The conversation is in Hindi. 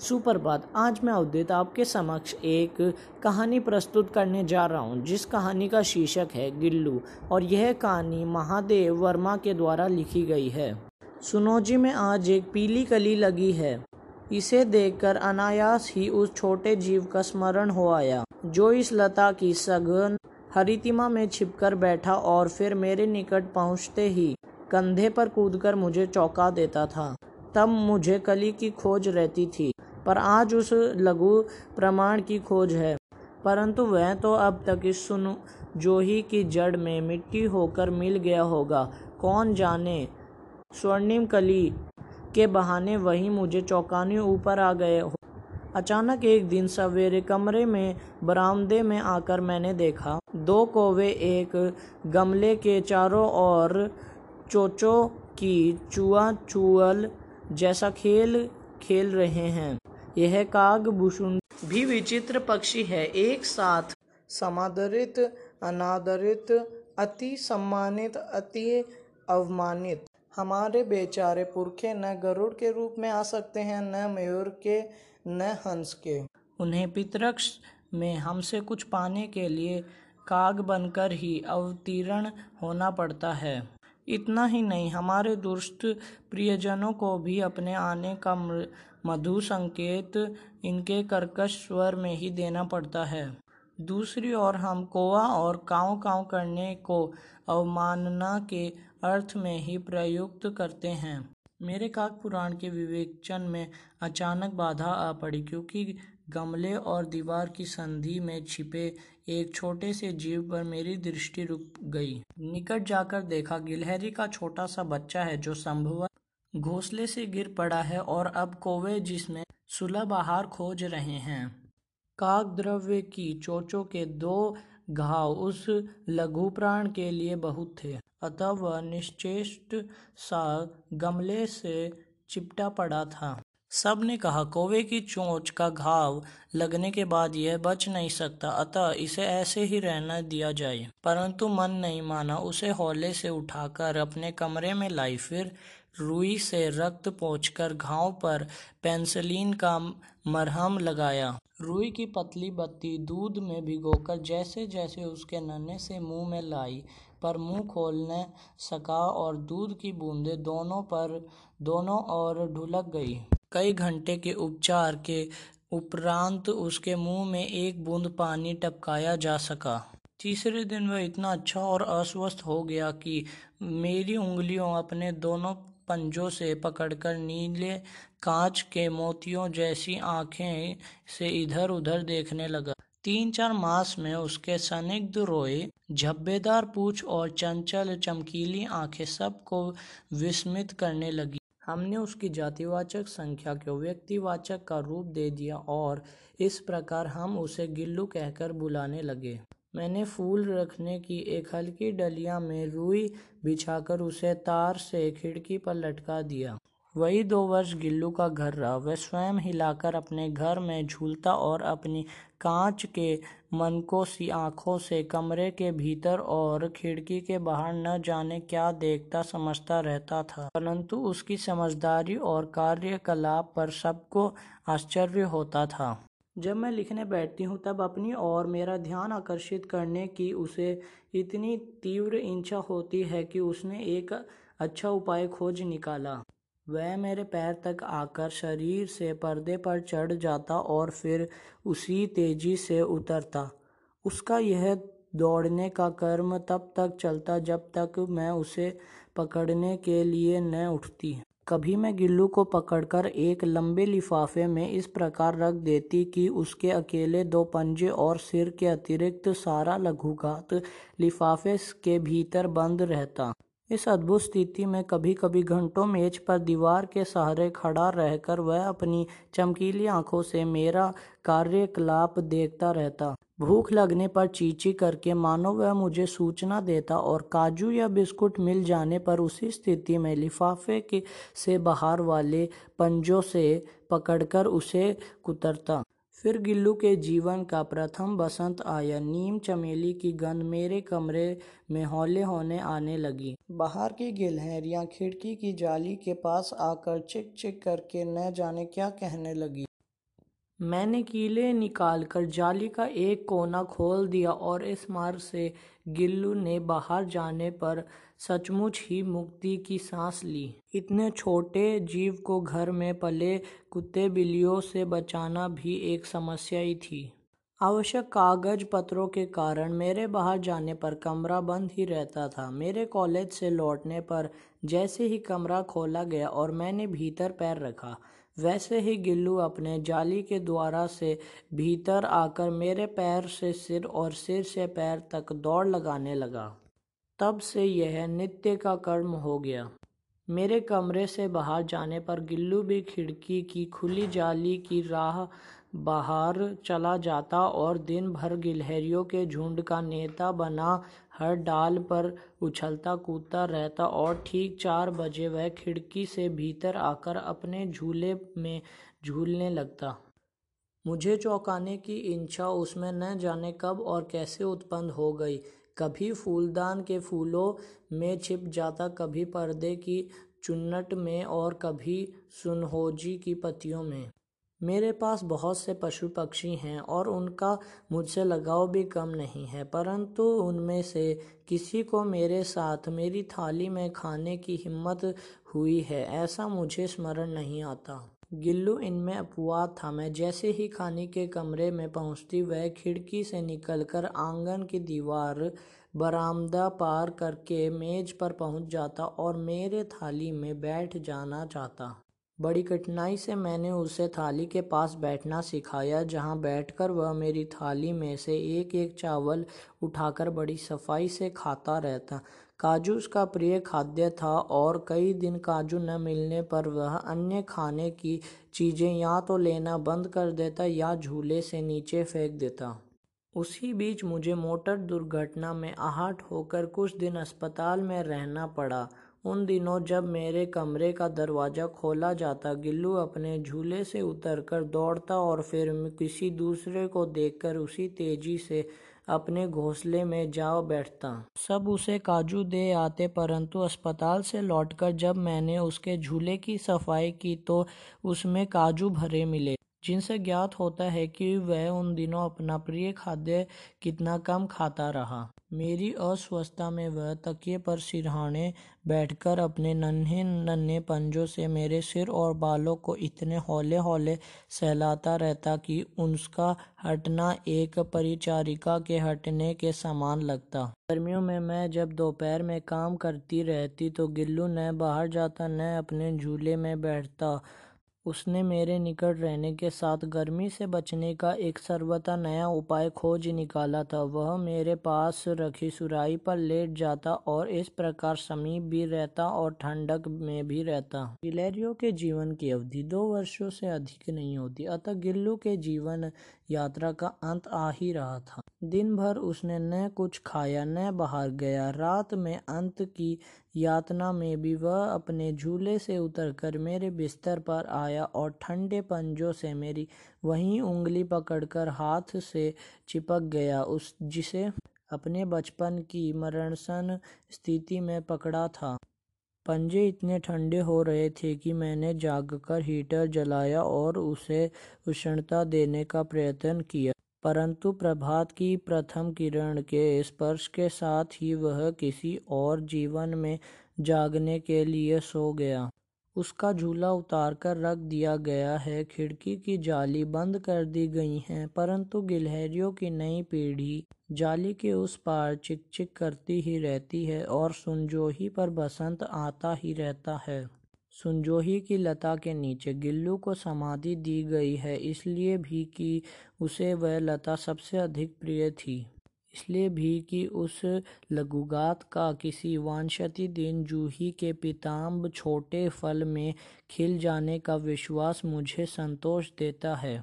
सुप्रभात आज मैं उदित आपके समक्ष एक कहानी प्रस्तुत करने जा रहा हूँ, जिस कहानी का शीर्षक है गिल्लू, और यह कहानी महादेव वर्मा के द्वारा लिखी गई है। सुनो जी, में आज एक पीली कली लगी है। इसे देखकर अनायास ही उस छोटे जीव का स्मरण हो आया, जो इस लता की सघन हरितिमा में छिपकर बैठा और फिर मेरे निकट पहुँचते ही कंधे पर कूदकर मुझे चौंका देता था। तब मुझे कली की खोज रहती थी। पर आज उस लघु प्रमाण की खोज है। परंतु वह तो अब तक इस सुन जोही की जड़ में मिट्टी होकर मिल गया होगा। कौन जाने? स्वर्णिम कली के बहाने वही मुझे चौंकाने ऊपर आ गए हो। अचानक एक दिन सवेरे कमरे में, बरामदे में आकर मैंने देखा, दो कोवे एक गमले के चारों ओर चोचो की चुआ चुअल जैसा खेल खेल रहे हैं। यह काग भूषुंड भी विचित्र पक्षी है। एक साथ समादरित, अनादरित, अति सम्मानित, अति अवमानित। हमारे बेचारे पुरखे न गरुड़ के रूप में आ सकते हैं, न मयूर के, न हंस के। उन्हें पितरक्ष में हमसे कुछ पाने के लिए काग बनकर ही अवतीर्ण होना पड़ता है। इतना ही नहीं, हमारे दुष्ट प्रियजनों को भी अपने आने का मधु संकेत इनके कर्कश स्वर में ही देना पड़ता है। दूसरी ओर हम कोवा और काव काव करने को अवमानना के अर्थ में ही प्रयुक्त करते हैं। मेरे काक पुराण के विवेचन में अचानक बाधा आ पड़ी, क्योंकि गमले और दीवार की संधि में छिपे एक छोटे से जीव पर मेरी दृष्टि रुक गई। निकट जाकर देखा, गिलहरी का छोटा सा बच्चा है जो संभवत घोंसले से गिर पड़ा है और अब कोवे जिसमें सुलभ आहार खोज रहे हैं। काक द्रव्य की चोचों के दो घाव उस लघु प्राण के लिए बहुत थे, अतः वह निश्चेष्ट सा गमले से चिपटा पड़ा था। सबने कहा, कोवे की चोंच का घाव लगने के बाद यह बच नहीं सकता, अतः इसे ऐसे ही रहना दिया जाए। परंतु मन नहीं माना, उसे हौले से उठाकर अपने कमरे में लाई, फिर रुई से रक्त पोंछकर घाव पर पेंसिलीन का मरहम लगाया। रुई की पतली बत्ती दूध में भिगोकर जैसे जैसे उसके नन्हे से मुँह में लाई, पर मुँह खोलने सका और दूध की बूंदें दोनों पर, दोनों ओर ढुलक गई। कई घंटे के उपचार के उपरांत उसके मुँह में एक बूंद पानी टपकाया जा सका। तीसरे दिन वह इतना अच्छा और अस्वस्थ हो गया कि मेरी उंगलियों अपने दोनों पंजों से पकड़कर नीले कांच के मोतियों जैसी आँखें से इधर उधर देखने लगा। तीन चार मास में उसके सनिग्ध रोए, झब्बेदार पूछ और चंचल चमकीली आँखें सबको विस्मित करने लगी। हमने उसकी जातिवाचक संख्या को व्यक्तिवाचक का रूप दे दिया और इस प्रकार हम उसे गिल्लू कहकर बुलाने लगे। मैंने फूल रखने की एक हल्की डलिया में रुई बिछाकर उसे तार से खिड़की पर लटका दिया। वही दो वर्ष गिल्लू का घर रहा। वह स्वयं हिलाकर अपने घर में झूलता और अपनी कांच के मनको सी आँखों से कमरे के भीतर और खिड़की के बाहर न जाने क्या देखता, समझता रहता था। परंतु उसकी समझदारी और कार्यकलाप पर सबको आश्चर्य होता था। जब मैं लिखने बैठती हूँ, तब अपनी और मेरा ध्यान आकर्षित करने की उसे इतनी तीव्र इच्छा होती है कि उसने एक अच्छा उपाय खोज निकाला। वह मेरे पैर तक आकर शरीर से पर्दे पर चढ़ जाता और फिर उसी तेज़ी से उतरता। उसका यह दौड़ने का कर्म तब तक चलता जब तक मैं उसे पकड़ने के लिए न उठती। कभी मैं गिल्लू को पकड़कर एक लंबे लिफाफे में इस प्रकार रख देती कि उसके अकेले दो पंजे और सिर के अतिरिक्त सारा लघुघात लिफाफे के भीतर बंद रहता। इस अद्भुत स्थिति में कभी कभी घंटों मेज पर दीवार के सहारे खड़ा रहकर वह अपनी चमकीली आँखों से मेरा कार्यकलाप देखता रहता। भूख लगने पर चींची करके मानो वह मुझे सूचना देता और काजू या बिस्कुट मिल जाने पर उसी स्थिति में लिफाफे के से बाहर वाले पंजों से पकड़कर उसे कुतरता। फिर गिल्लू के जीवन का प्रथम बसंत आया। नीम चमेली की गंध मेरे कमरे में हौले होने आने लगी। बाहर की गिलहरियाँ खिड़की की जाली के पास आकर चिक चिक करके न जाने क्या कहने लगी। मैंने कीले निकालकर जाली का एक कोना खोल दिया और इस मार्ग से गिल्लू ने बाहर जाने पर सचमुच ही मुक्ति की सांस ली। इतने छोटे जीव को घर में पले कुत्ते बिल्लियों से बचाना भी एक समस्या ही थी। आवश्यक कागज़ पत्रों के कारण मेरे बाहर जाने पर कमरा बंद ही रहता था। मेरे कॉलेज से लौटने पर जैसे ही कमरा खोला गया और मैंने भीतर पैर रखा वैसे ही गिल्लू अपने जाली के द्वारा से भीतर आकर मेरे पैर से सिर और सिर से पैर तक दौड़ लगाने लगा। तब से यह नित्य का कर्म हो गया। मेरे कमरे से बाहर जाने पर गिल्लू भी खिड़की की खुली जाली की राह बाहर चला जाता और दिन भर गिलहरियों के झुंड का नेता बना हर डाल पर उछलता कूदता रहता और ठीक चार बजे वह खिड़की से भीतर आकर अपने झूले में झूलने लगता। मुझे चौंकाने की इच्छा उसमें न जाने कब और कैसे उत्पन्न हो गई। कभी फूलदान के फूलों में छिप जाता, कभी पर्दे की चुन्नट में और कभी सुनहोजी की पत्तियों में। मेरे पास बहुत से पशु पक्षी हैं और उनका मुझसे लगाव भी कम नहीं है, परंतु उनमें से किसी को मेरे साथ मेरी थाली में खाने की हिम्मत हुई है, ऐसा मुझे स्मरण नहीं आता। गिल्लू, इनमें अपवाद था। मैं जैसे ही खाने के कमरे में पहुँचती, वह खिड़की से निकलकर आँगन की दीवार बरामदा पार करके मेज पर पहुँच जाता और मेरे थाली में बैठ जाना चाहता। बड़ी कठिनाई से मैंने उसे थाली के पास बैठना सिखाया, जहाँ बैठकर वह मेरी थाली में से एक एक चावल उठाकर बड़ी सफ़ाई से खाता रहता। काजू उसका प्रिय खाद्य था और कई दिन काजू न मिलने पर वह अन्य खाने की चीज़ें या तो लेना बंद कर देता या झूले से नीचे फेंक देता। उसी बीच मुझे मोटर दुर्घटना में आहट होकर कुछ दिन अस्पताल में रहना पड़ा। उन दिनों जब मेरे कमरे का दरवाज़ा खोला जाता, गिल्लू अपने झूले से उतरकर दौड़ता और फिर किसी दूसरे को देखकर उसी तेज़ी से अपने घोंसले में जा बैठता। सब उसे काजू दे आते, परंतु अस्पताल से लौटकर जब मैंने उसके झूले की सफ़ाई की तो उसमें काजू भरे मिले। जिनसे ज्ञात होता है कि वह उन दिनों अपना प्रिय खाद्य कितना कम खाता रहा। मेरी अस्वस्थता में वह तकिए पर सिरहाने बैठकर अपने नन्हे नन्हे पंजों से मेरे सिर और बालों को इतने हौले हौले सहलाता रहता कि उसका हटना एक परिचारिका के हटने के समान लगता। गर्मियों में मैं जब दोपहर में काम करती रहती तो गिल्लू न बाहर जाता न अपने झूले में बैठता। उसने मेरे निकट रहने के साथ गर्मी से बचने का एक सर्वथा नया उपाय खोज निकाला था। वह मेरे पास रखी सुराई पर लेट जाता और इस प्रकार समीप भी रहता और ठंडक में भी रहता। गिलहरियों के जीवन की अवधि दो वर्षों से अधिक नहीं होती। अतः गिल्लू के जीवन यात्रा का अंत आ ही रहा था। दिन भर उसने न कुछ खाया, न बाहर गया। रात में अंत की यातना में भी वह अपने झूले से उतरकर मेरे बिस्तर पर आया और ठंडे पंजों से मेरी वहीं उंगली पकड़कर हाथ से चिपक गया। उस जिसे अपने बचपन की मरणसन स्थिति में पकड़ा था। पंजे इतने ठंडे हो रहे थे कि मैंने जागकर हीटर जलाया और उसे उष्णता देने का प्रयत्न किया। परंतु प्रभात की प्रथम किरण के स्पर्श के साथ ही वह किसी और जीवन में जागने के लिए सो गया। उसका झूला उतार कर रख दिया गया है। खिड़की की जाली बंद कर दी गई है, परंतु गिलहरियों की नई पीढ़ी जाली के उस पार चिक चिक करती ही रहती है और सुनजोही पर बसंत आता ही रहता है। सुनजोही की लता के नीचे गिल्लू को समाधि दी गई है, इसलिए भी कि उसे वह लता सबसे अधिक प्रिय थी। इसलिए भी कि उस लघुगात का किसी वांछती दिन जूही के पिताम्ब छोटे फल में खिल जाने का विश्वास मुझे संतोष देता है।